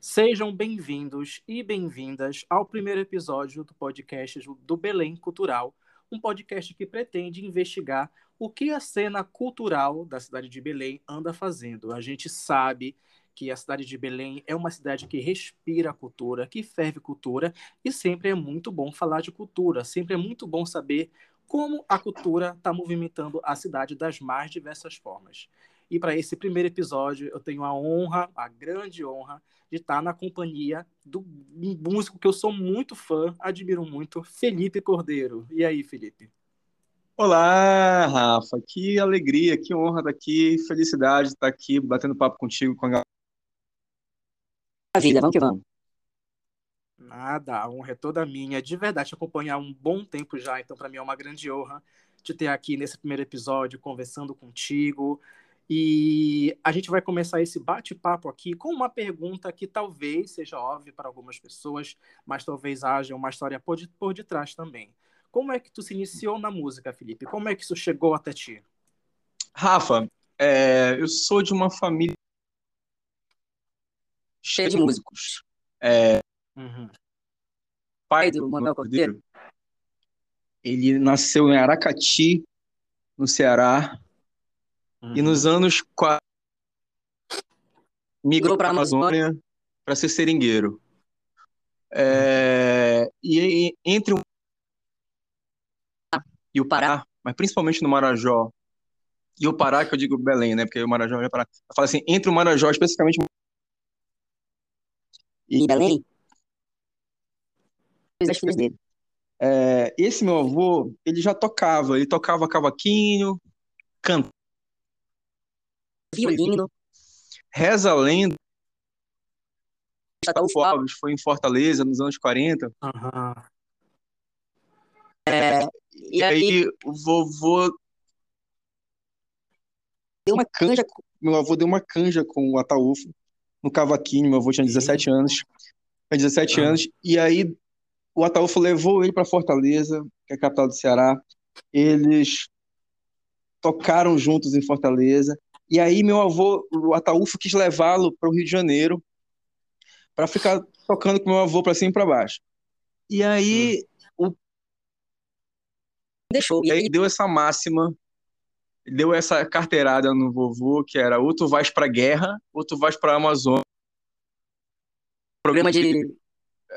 Sejam bem-vindos e bem-vindas ao primeiro episódio do podcast do Belém Cultural, um podcast que pretende investigar o que a cena cultural da cidade de Belém anda fazendo. A gente sabe que a cidade de Belém é uma cidade que respira cultura, que ferve cultura, e sempre é muito bom falar de cultura, sempre é muito bom saber como a cultura está movimentando a cidade das mais diversas formas. E para esse primeiro episódio, eu tenho a honra, a grande honra, de estar na companhia do músico que eu sou muito fã, admiro muito, Felipe Cordeiro. E aí, Felipe? Olá, Rafa. Que alegria, que honra estar aqui, felicidade de estar aqui batendo papo contigo com a galera. Maravilha, vamos que vamos. Nada, a honra é toda minha. De verdade, te acompanhar há um bom tempo já, então para mim é uma grande honra te ter aqui nesse primeiro episódio, conversando contigo. E a gente vai começar esse bate-papo aqui com uma pergunta que talvez seja óbvia para algumas pessoas, mas talvez haja uma história por, por detrás também. Como é que tu se iniciou na música, Felipe? Como é que isso chegou até ti? Rafa, é, eu sou de uma família cheia de músicos. É, Uhum. pai do Manuel Cordeiro, ele nasceu em Aracati, no Ceará, e nos anos 40 migrou para a Amazônia para ser seringueiro. É, e aí, entre o e o Pará, mas principalmente no Marajó, e o Pará, que eu digo Belém, né? Porque o Marajó é Pará. Eu falo assim, entre o Marajó, especificamente. E Belém? Os filhos dele. É, esse meu avô, ele já tocava, ele tocava cavaquinho, cantava, Violino, reza a lenda, Ataúfo Alves, foi em Fortaleza nos anos 40. Aham. E aí o vovô deu uma canja, meu avô deu uma canja com o Ataúfo no cavaquinho, meu avô tinha 17 anos, tinha 17 Ah. anos, e aí o Ataúfo levou ele para Fortaleza, que é a capital do Ceará, eles tocaram juntos em Fortaleza, e aí meu avô, o Ataúfo quis levá-lo para o Rio de Janeiro para ficar tocando com meu avô para cima e para baixo. E aí deixou. E E aí deu essa máxima, deu essa carteirada no vovô, que era ou tu vais pra guerra, ou tu vais pra Amazônia. programa de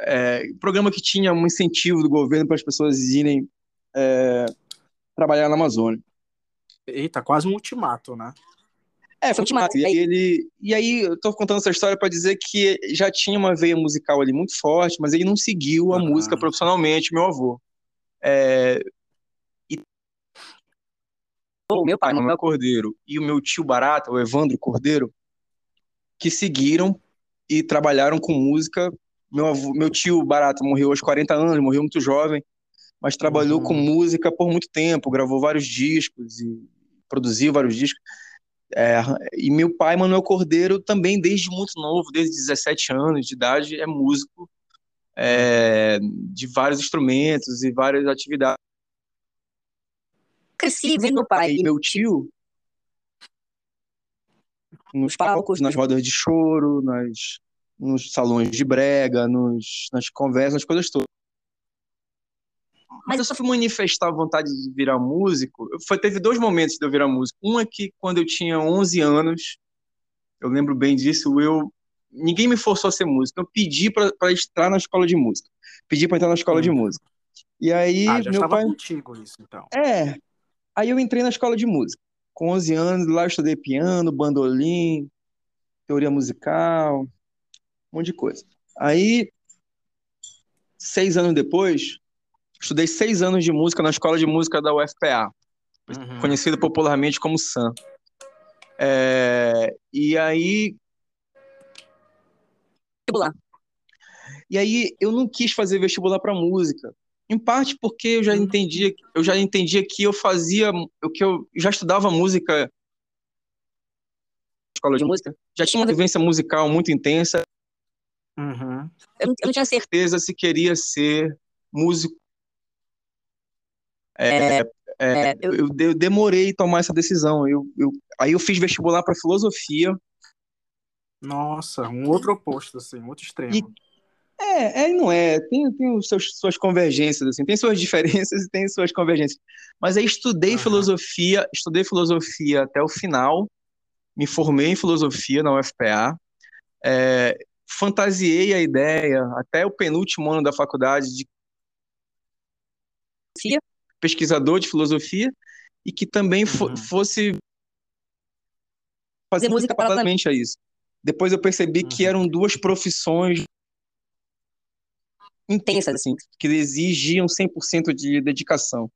É, programa que tinha um incentivo do governo para as pessoas irem é, trabalhar na Amazônia. Eita, quase um ultimato, né? É, foi Ultimato. E aí ele, e aí eu tô contando essa história para dizer que já tinha uma veia musical ali muito forte, mas ele não seguiu a Ah. música profissionalmente, meu avô. É, o meu pai, Manuel Cordeiro, e o meu tio Barata, o Evandro Cordeiro, que seguiram e trabalharam com música. Meu, avô- meu tio Barata morreu aos 40 anos, morreu muito jovem, mas trabalhou Uhum. com música por muito tempo, gravou vários discos e produziu vários discos. É, e meu pai, Manuel Cordeiro, também desde muito novo, desde 17 anos de idade, é músico é, de vários instrumentos e várias atividades. cresci vendo meu pai E meu tio, nos palcos, nas rodas de choro, nas, nos salões de brega, nos, nas conversas, nas coisas todas. Mas eu só fui manifestar a vontade de virar músico. Foi, teve dois momentos de eu virar músico. Um é que quando eu tinha 11 anos, eu lembro bem disso, eu ninguém me forçou a ser músico. Eu pedi para entrar na escola de música. Pedi para entrar na escola Hum. de música. E aí, Ah, já meu estava pai contigo isso, então. é. Aí eu entrei na escola de música. Com 11 anos, lá eu estudei piano, bandolim, teoria musical, um monte de coisa. Aí, seis anos depois, estudei seis anos de música na escola de música da UFPA, Uhum. conhecida popularmente como SAM. É, e aí, vestibular. e aí eu não quis fazer vestibular para música. Em parte porque eu já Hum. entendia, eu já entendia que eu fazia, o que eu já estudava música escola de De música, música. já tinha uma vivência musical muito intensa, Uhum. Eu não, eu não tinha certeza se queria ser músico. É, é, eu- eu, de- eu demorei a tomar essa decisão. Eu, eu- aí eu fiz vestibular para filosofia Nossa, um outro oposto, assim, um outro extremo. E- É, é e não é. Tem, tem os seus, suas convergências, assim, tem suas diferenças e tem suas convergências. Mas aí estudei Aham. filosofia, estudei filosofia até o final, me formei em filosofia na UFPA, é, fantasiei a ideia até o penúltimo ano da faculdade de. Pesquisador de filosofia e que também fo- Uhum. fosse fazer música paralelamente a isso. Depois eu percebi que Uhum. eram duas profissões Intensas, assim. que exigiam 100% de dedicação.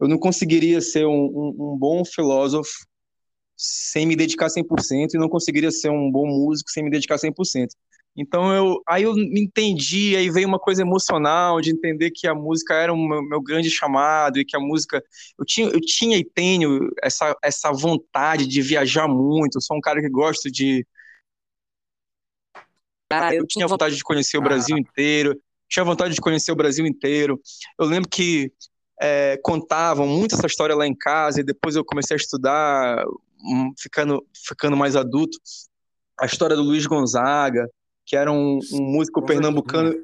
Eu não conseguiria ser um, um- um bom filósofo sem me dedicar 100% e não conseguiria ser um bom músico sem me dedicar 100%. Então eu, aí eu me entendi, aí veio uma coisa emocional de entender que a música era o meu, meu grande chamado e que a música eu tinha, eu tinha e tenho essa, essa vontade de viajar muito. Eu sou um cara que gosto de Ah, eu eu tinha vontade de conhecer o Brasil inteiro, tinha vontade de conhecer o Brasil inteiro. Eu lembro que é, contavam muito essa história lá em casa e depois eu comecei a estudar, hum, ficando, ficando mais adulto, a história do Luiz Gonzaga, que era um, um músico pernambucano,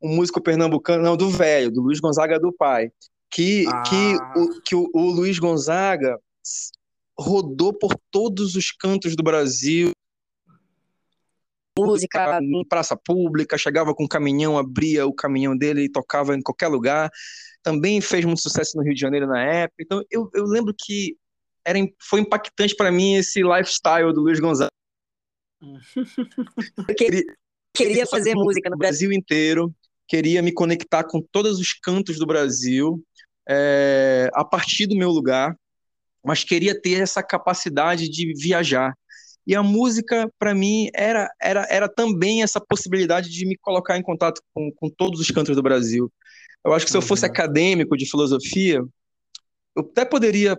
um músico pernambucano, não, do velho, do Luiz Gonzaga do pai, que, Ah. que, o, que o, o Luiz Gonzaga rodou por todos os cantos do Brasil, música, em praça pública, chegava com um caminhão, abria o caminhão dele e tocava em qualquer lugar. Também fez muito sucesso no Rio de Janeiro na época. Então eu, eu lembro que era, foi impactante para mim esse lifestyle do Luiz Gonzaga. Porque queria fazer música no Brasil. Inteiro, queria me conectar com todos os cantos do Brasil, é, a partir do meu lugar, mas queria ter essa capacidade de viajar. E a música, para mim, era, era, era também essa possibilidade de me colocar em contato com, com todos os cantos do Brasil. Eu acho que se eu fosse Uhum. acadêmico de filosofia, eu até poderia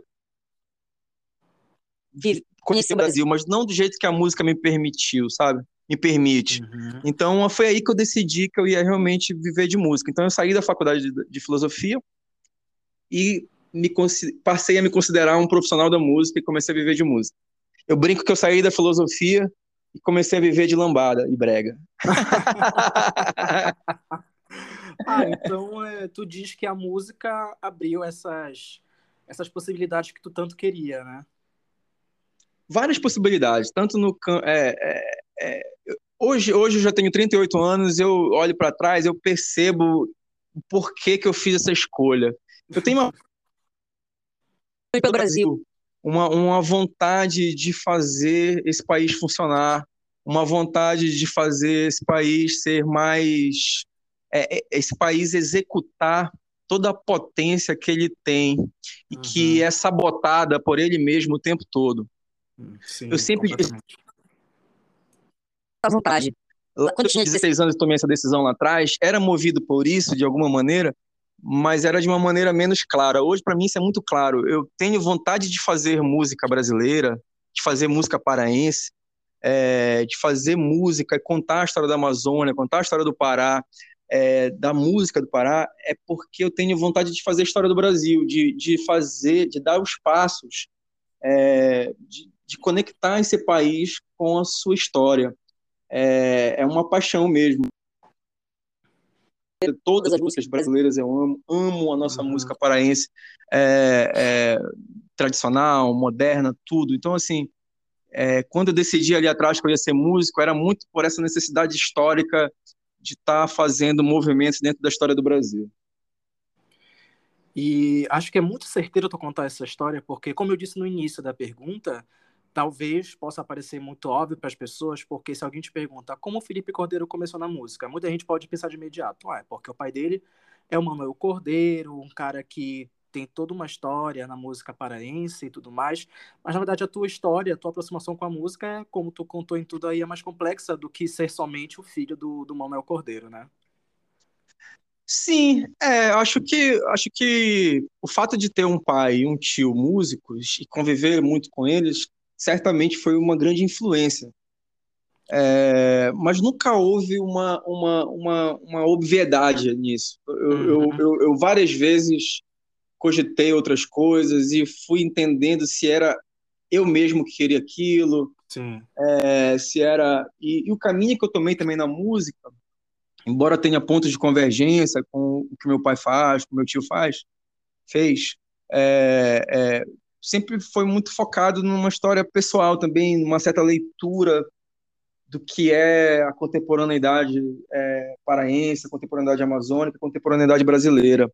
conhecer o Brasil, mas não do jeito que a música me permitiu, sabe? Me permite. Uhum. Então foi aí que eu decidi que eu ia realmente viver de música. Então eu saí da faculdade de, de filosofia e me passei a me considerar um profissional da música e comecei a viver de música. Eu brinco que eu saí da filosofia e comecei a viver de lambada e brega. Ah, então é, tu diz que a música abriu essas, essas possibilidades que tu tanto queria, né? Várias possibilidades, tanto no é, é, é, hoje hoje eu já tenho 38 anos, eu olho para trás, eu percebo o porquê que eu fiz essa escolha. Eu tenho uma pelo Brasil. uma, uma vontade de fazer esse país funcionar, uma vontade de fazer esse país ser mais. é, é, esse país executar toda a potência que ele tem e que Uhum. é sabotada por ele mesmo o tempo todo. Sim, Eu sempre- à vontade. Quando eu tinha tinha 16 anos, eu tomei essa decisão lá atrás, era movido por isso, de alguma maneira, mas era de uma maneira menos clara. Hoje, para mim, isso é muito claro. Eu tenho vontade de fazer música brasileira, de fazer música paraense, é, de fazer música e contar a história da Amazônia, contar a história do Pará, é, da música do Pará, é porque eu tenho vontade de fazer a história do Brasil, de, de fazer, de dar os passos, é, de, de conectar esse país com a sua história é, é uma paixão mesmo. Todas as músicas brasileiras eu amo, amo a nossa Uhum. música paraense é, é, tradicional, moderna, tudo. Então, assim, é, quando eu decidi ali atrás que eu ia ser músico, era muito por essa necessidade histórica de estar fazendo movimentos dentro da história do Brasil. E acho que é muito certeiro tu contar essa história, porque, como eu disse no início da pergunta, talvez possa parecer muito óbvio para as pessoas, porque se alguém te pergunta como o Felipe Cordeiro começou na música, muita gente pode pensar de imediato, ah, é porque o pai dele é o Manuel Cordeiro, um cara que tem toda uma história na música paraense e tudo mais, mas na verdade a tua história, a tua aproximação com a música, é, como tu contou em tudo aí, é mais complexa do que ser somente o filho do, do Manuel Cordeiro, né? Sim, é, acho que acho que o fato de ter um pai e um tio músicos e conviver muito com eles certamente foi uma grande influência. É, mas nunca houve uma, uma, uma, uma obviedade nisso. Eu, eu, Uhum. eu, eu várias vezes cogitei outras coisas e fui entendendo se era eu mesmo que queria aquilo. É, se era e, e, o caminho que eu tomei também na música, embora tenha pontos de convergência com o que meu pai faz, com meu tio faz, fez, é, é, sempre foi muito focado numa história pessoal também, numa certa leitura do que é a contemporaneidade é, paraense, a contemporaneidade amazônica, a contemporaneidade brasileira.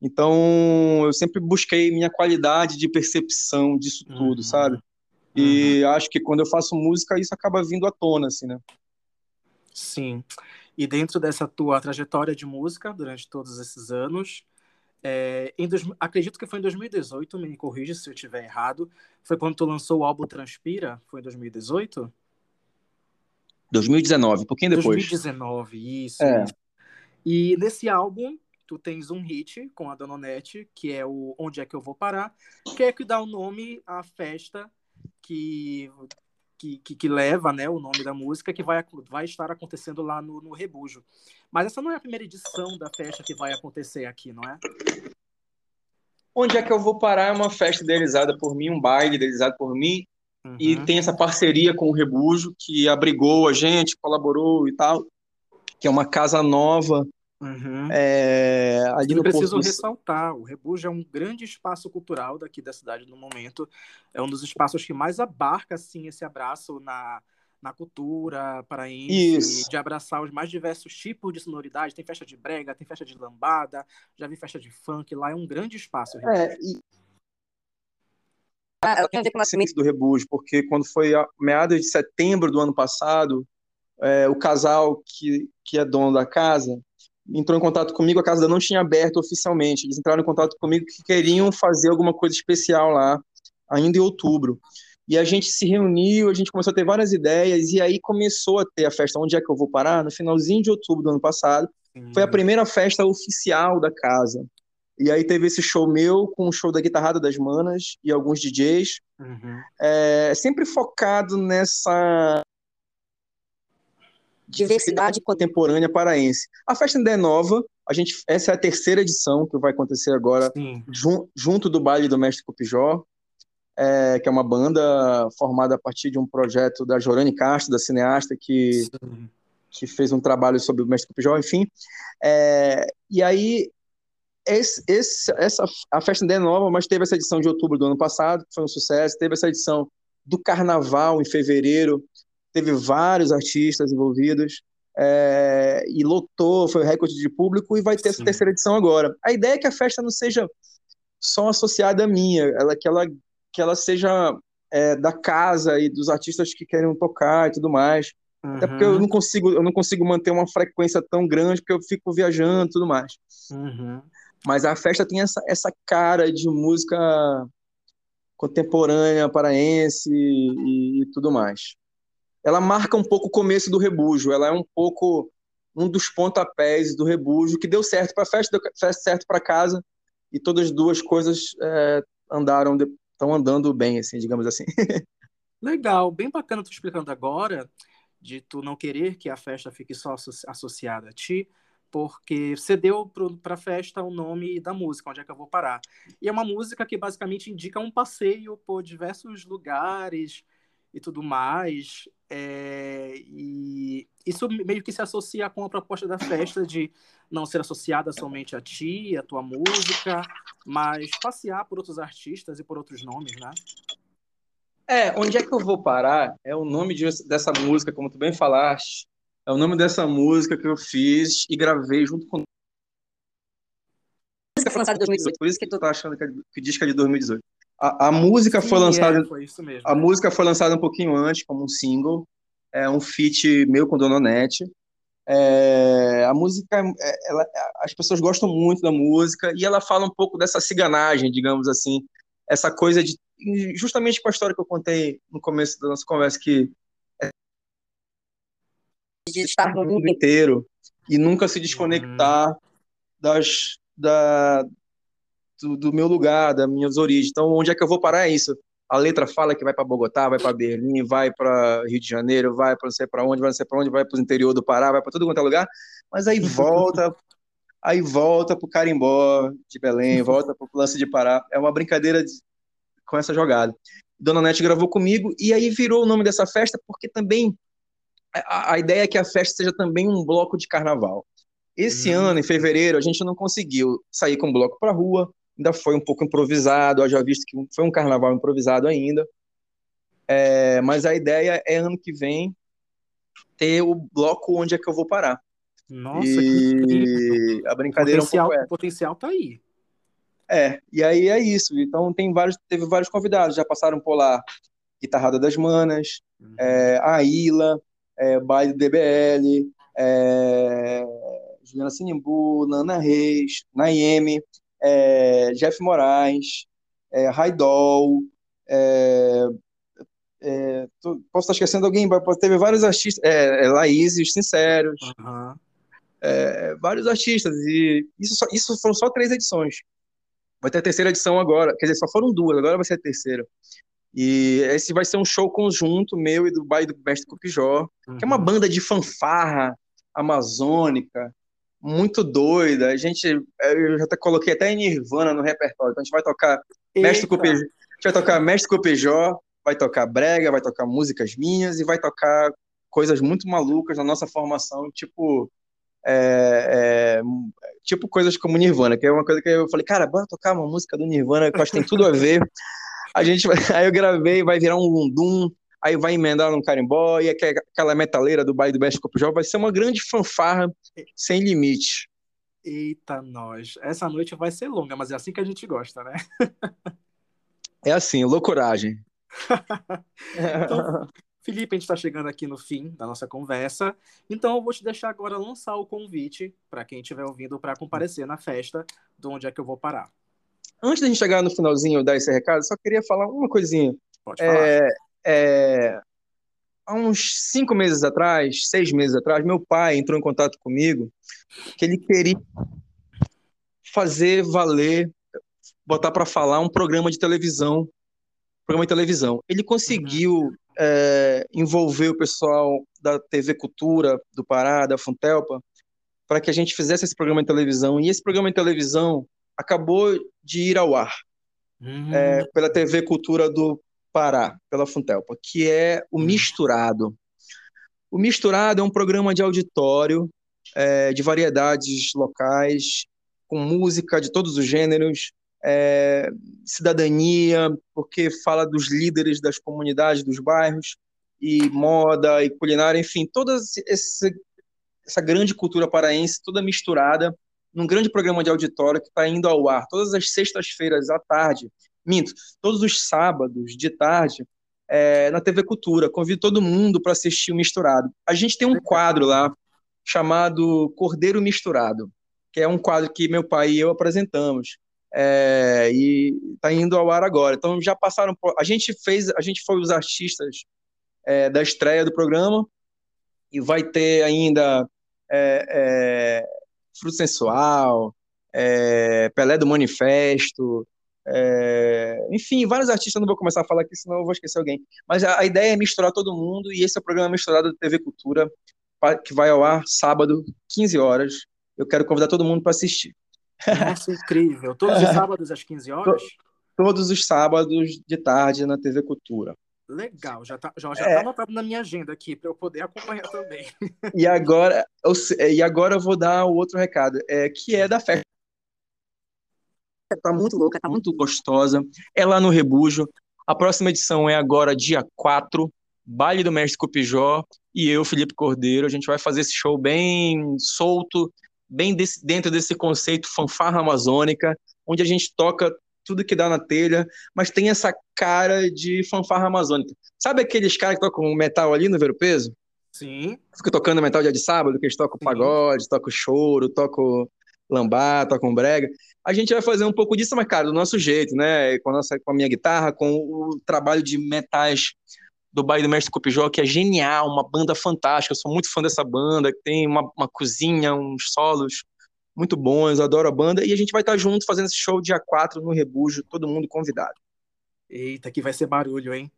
Então, eu sempre busquei minha qualidade de percepção disso tudo, uhum. sabe? E uhum. acho que quando eu faço música, isso acaba vindo à tona, assim, né? Sim. E dentro dessa tua trajetória de música, durante todos esses anos, é, em dois, acredito que foi em 2018, me corrija se eu estiver errado, foi quando tu lançou o álbum Transpira? Foi em 2018? 2019, um pouquinho depois. 2019, isso. É. E nesse álbum, tu tens um hit com a Danonete, que é o Onde é que eu vou parar, que é que dá o nome à festa que, que, que, que, leva né, o nome da música, que vai, vai estar acontecendo lá no, no Rebujo. Mas essa não é a primeira edição da festa que vai acontecer aqui, não é? Onde é que eu vou parar é uma festa idealizada por mim, um baile idealizado por mim, uhum. e tem essa parceria com o Rebujo, que abrigou a gente, colaborou e tal, que é uma casa nova Uhum. É, ali Eu preciso Porto... ressaltar, o Rebujo é um grande espaço cultural daqui da cidade no momento. É um dos espaços que mais abarca assim esse abraço na, na cultura paraense, Isso. de abraçar os mais diversos tipos de sonoridade. Tem festa de brega, tem festa de lambada, já vi festa de funk. Lá é um grande espaço. É, e... Ah, eu tenho a ver com o nascimento do Rebujo, porque quando foi a meados de setembro do ano passado, é, o casal que, que é dono da casa entrou em contato comigo, a casa ainda não tinha aberto oficialmente. Eles entraram em contato comigo que queriam fazer alguma coisa especial lá, ainda em outubro. E a gente se reuniu, a gente começou a ter várias ideias, e aí começou a ter a festa Onde é que eu vou parar? No finalzinho de outubro do ano passado. Uhum. Foi a primeira festa oficial da casa. E aí teve esse show meu com o show da Guitarrada das Manas e alguns DJs. Uhum. É, sempre focado nessa diversidade contemporânea paraense. A festa ainda é nova, a gente, essa é a terceira edição que vai acontecer agora, jun, junto do Baile do Mestre Cupijó, é, que é uma banda formada a partir de um projeto da Jorane Castro, da cineasta, que, que fez um trabalho sobre o Mestre Cupijó, enfim. É, e aí, esse, esse, essa, a festa ainda é nova, mas teve essa edição de outubro do ano passado, que foi um sucesso, teve essa edição do Carnaval em fevereiro, teve vários artistas envolvidos é, e lotou, foi recorde de público e vai ter Sim. essa terceira edição agora. A ideia é que a festa não seja só associada à minha, ela, que, ela, que ela seja é, da casa e dos artistas que querem tocar e tudo mais. Uhum. Até porque eu não consigo, eu não consigo manter uma frequência tão grande porque eu fico viajando e tudo mais. Uhum. Mas a festa tem essa, essa cara de música contemporânea, paraense e, e tudo mais ela marca um pouco o começo do rebujo, ela é um pouco um dos pontapés do rebujo que deu certo para a festa, deu certo para casa e todas as duas coisas é, andaram, estão andando bem, assim, digamos assim. Legal, bem bacana tu explicando agora de tu não querer que a festa fique só associada a ti, porque você deu para a festa o nome da música, onde é que eu vou parar. E é uma música que basicamente indica um passeio por diversos lugares, e tudo mais. É, e isso meio que se associa com a proposta da festa de não ser associada somente a ti, a tua música, mas passear por outros artistas e por outros nomes, né? É, onde é que eu vou parar? É o nome de, dessa música, como tu bem falaste. É o nome dessa música que eu fiz e gravei junto com. A música foi lançada em 2018, por isso que tu tá achando que, que diz que é de 2018. A, a música Sim, foi lançada. É, foi a música foi lançada um pouquinho antes, como um single. É um feat meu com Dona Nete. É, a música, é, ela, as pessoas gostam muito da música e ela fala um pouco dessa ciganagem, digamos assim, essa coisa de justamente com a história que eu contei no começo da nossa conversa que é, de estar no mundo inteiro e nunca se desconectar das, da, do, do, meu lugar, das minhas origens. Então, onde é que eu vou parar é isso? A letra fala que vai para Bogotá, vai para Berlim, vai para Rio de Janeiro, vai para não sei para onde, vai não sei para onde, vai para o interior do Pará, vai para todo quanto é lugar, mas aí volta, aí volta para o Carimbó de Belém, volta para o lance de Pará. É uma brincadeira de, com essa jogada. Dona Nete gravou comigo, e aí virou o nome dessa festa, porque também a, a ideia é que a festa seja também um bloco de carnaval. Esse Hum. ano, em fevereiro, a gente não conseguiu sair com o bloco para rua, ainda foi um pouco improvisado, já visto que foi um carnaval improvisado ainda. É, mas a ideia é ano que vem ter o bloco onde é que eu vou parar. Nossa, que. E a O brincadeira é um potencial, pouco o potencial tá aí. É, e aí é isso. Então tem vários, teve vários convidados, já passaram por lá Guitarrada das Manas, Uhum. é, a Ilha, é, Baile DBL, é, Juliana Sinimbu, Nana Reis, Naime, é, Jeff Moraes, é, Raidol, é, é, tô- posso estar esquecendo alguém, mas teve vários artistas, é, é, Laís, os Sinceros, Aham. é, vários artistas, e isso, só- isso foram só três edições. Vai ter a terceira edição agora, quer dizer, só foram duas, agora vai ser a terceira. E esse vai ser um show conjunto meu e do Baile do Mestre Cupijó, que é uma Uhum. banda de fanfarra amazônica, muito doida. A gente, eu já até coloquei até Nirvana no repertório, então a gente vai tocar Mestre Eita, a gente vai tocar Mestre Cupijó, vai tocar brega, vai tocar músicas minhas e vai tocar coisas muito malucas na nossa formação, tipo é, é, tipo coisas como Nirvana, que é uma coisa que eu falei, cara, bora tocar uma música do Nirvana que eu acho que tem tudo a ver. A gente aí eu gravei, vai virar um lundum, aí vai emendar num carimbó, e aque- aquela metaleira do baile do Best Copujó vai ser uma grande fanfarra sem limite. Eita, nós. Essa noite vai ser longa, mas é assim que a gente gosta, né? É assim, loucuragem. Então, Felipe, a gente está chegando aqui no fim da nossa conversa, então eu vou te deixar agora lançar o convite para quem estiver ouvindo para comparecer na festa de onde é que eu vou parar. Antes da gente chegar no finalzinho dar esse recado, só queria falar uma coisinha. Pode falar. É, é, há uns cinco meses atrás, seis meses atrás, meu pai entrou em contato comigo que ele queria fazer valer, botar para falar um programa de televisão, programa de televisão. Ele conseguiu é, envolver o pessoal da TV Cultura do Pará, da Funtelpa, para que a gente fizesse esse programa de televisão. E esse programa de televisão acabou de ir ao ar Hum, é, pela TV Cultura do Pará, pela Funtelpa, que é o Misturado. O Misturado é um programa de auditório é, de variedades locais, com música de todos os gêneros, é, cidadania, porque fala dos líderes das comunidades, dos bairros, e moda e culinária, enfim, toda esse, essa grande cultura paraense, toda misturada, num grande programa de auditório que está indo ao ar todas as sextas-feiras à tarde, minto, todos os sábados de tarde, é, na TV Cultura. Convido todo mundo para assistir o Misturado. A gente tem um quadro lá chamado Cordeiro Misturado, que é um quadro que meu pai e eu apresentamos. É, e está indo ao ar agora. Então já passaram. Por... A gente fez, a gente foi os artistas é, da estreia do programa e vai ter ainda é, é, Fruto Sensual, é, Pelé do Manifesto, é, enfim, vários artistas, não vou começar a falar aqui, senão eu vou esquecer alguém. Mas a, a ideia é misturar todo mundo, e esse é o programa Misturado da TV Cultura, que vai ao ar sábado, 15 horas. Eu quero convidar todo mundo para assistir. Nossa, incrível. Todos os sábados às 15 horas? Todos os sábados de tarde na TV Cultura. Legal, já tá, já, já tá anotado na minha agenda aqui para eu poder acompanhar também. E agora, eu, e agora eu vou dar o outro recado, é, que é da festa. Tá muito louca, tá muito gostosa. É lá no Rebujo. A próxima edição é agora, dia 4, Baile do Mestre Cupijó. E eu, Felipe Cordeiro, a gente vai fazer esse show bem solto, bem desse, dentro desse conceito fanfarra amazônica, onde a gente toca tudo que dá na telha, mas tem essa cara de fanfarra amazônica. Sabe aqueles caras que tocam metal ali no Ver o Peso? Sim. Fica tocando metal dia de sábado, que eles tocam pagode, tocam choro, tocam lambá, tocam brega. A gente vai fazer um pouco disso, mas, cara, do nosso jeito, né? Com a, nossa, com a minha guitarra, com o trabalho de metais do Baile do Mestre Copijó, que é genial, uma banda fantástica. Eu sou muito fã dessa banda, tem uma, uma cozinha, uns solos muito bons, adoro a banda. E a gente vai estar junto fazendo esse show dia 4 no Rebujo, todo mundo convidado. Eita, que vai ser barulho, hein?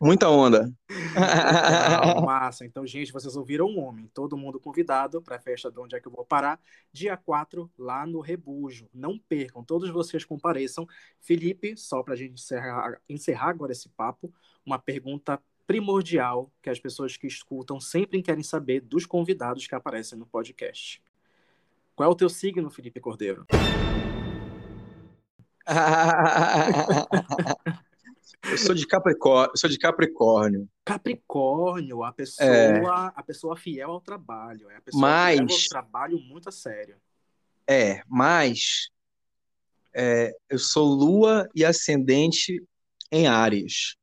Muita onda. Legal, massa. Então, gente, vocês ouviram um homem. Todo mundo convidado para a festa de onde é que eu vou parar, dia 4, lá no Rebujo. Não percam, todos vocês compareçam. Felipe, só para a gente encerrar, encerrar agora esse papo, uma pergunta primordial que as pessoas que escutam sempre querem saber dos convidados que aparecem no podcast. Qual é o teu signo, Felipe Cordeiro? Eu sou de Capricórnio, sou de Capricórnio. Capricórnio, a pessoa, É. a pessoa fiel ao trabalho, é a pessoa Mas- que leva o trabalho muito a sério. É, mas é, eu sou Lua e ascendente em Áries.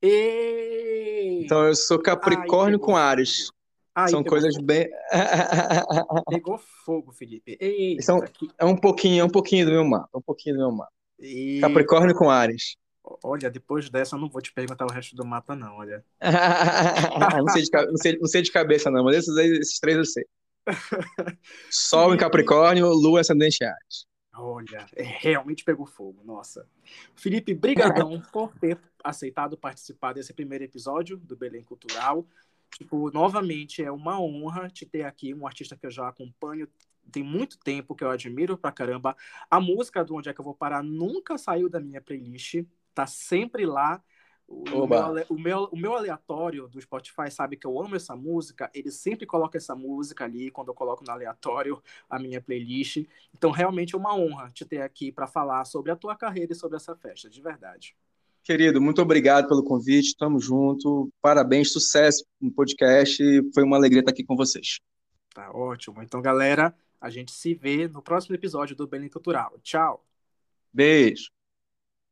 Ei! Então eu sou Capricórnio Ai, com Áries. Ai, São coisas fogo. bem. Pegou fogo, Felipe. Ei, São- É um pouquinho, é um pouquinho do meu mapa, um pouquinho do meu mapa. Capricórnio com Áries. Olha, depois dessa eu não vou te perguntar o resto do mapa, não, olha. não, sei de, não, sei, não sei de cabeça, não, mas esses, esses três eu sei. Sol em. Capricórnio, Lua ascendente Áries. Olha, é, realmente pegou fogo, nossa. Felipe, brigadão por ter aceitado participar desse primeiro episódio do Belém Cultural. Tipo, novamente, é uma honra te ter aqui, um artista que eu já acompanho tem muito tempo, que eu admiro pra caramba. A música do Onde é que eu vou parar nunca saiu da minha playlist, tá sempre lá. O meu, o, meu, o meu aleatório do Spotify sabe que eu amo essa música, ele sempre coloca essa música ali quando eu coloco no aleatório a minha playlist. Então, realmente é uma honra te ter aqui para falar sobre a tua carreira e sobre essa festa, de verdade. Querido, muito obrigado pelo convite. Tamo junto. Parabéns, sucesso no podcast. Foi uma alegria estar aqui com vocês. Tá ótimo. Então, galera, a gente se vê no próximo episódio do Belém Cultural. Tchau! Beijo.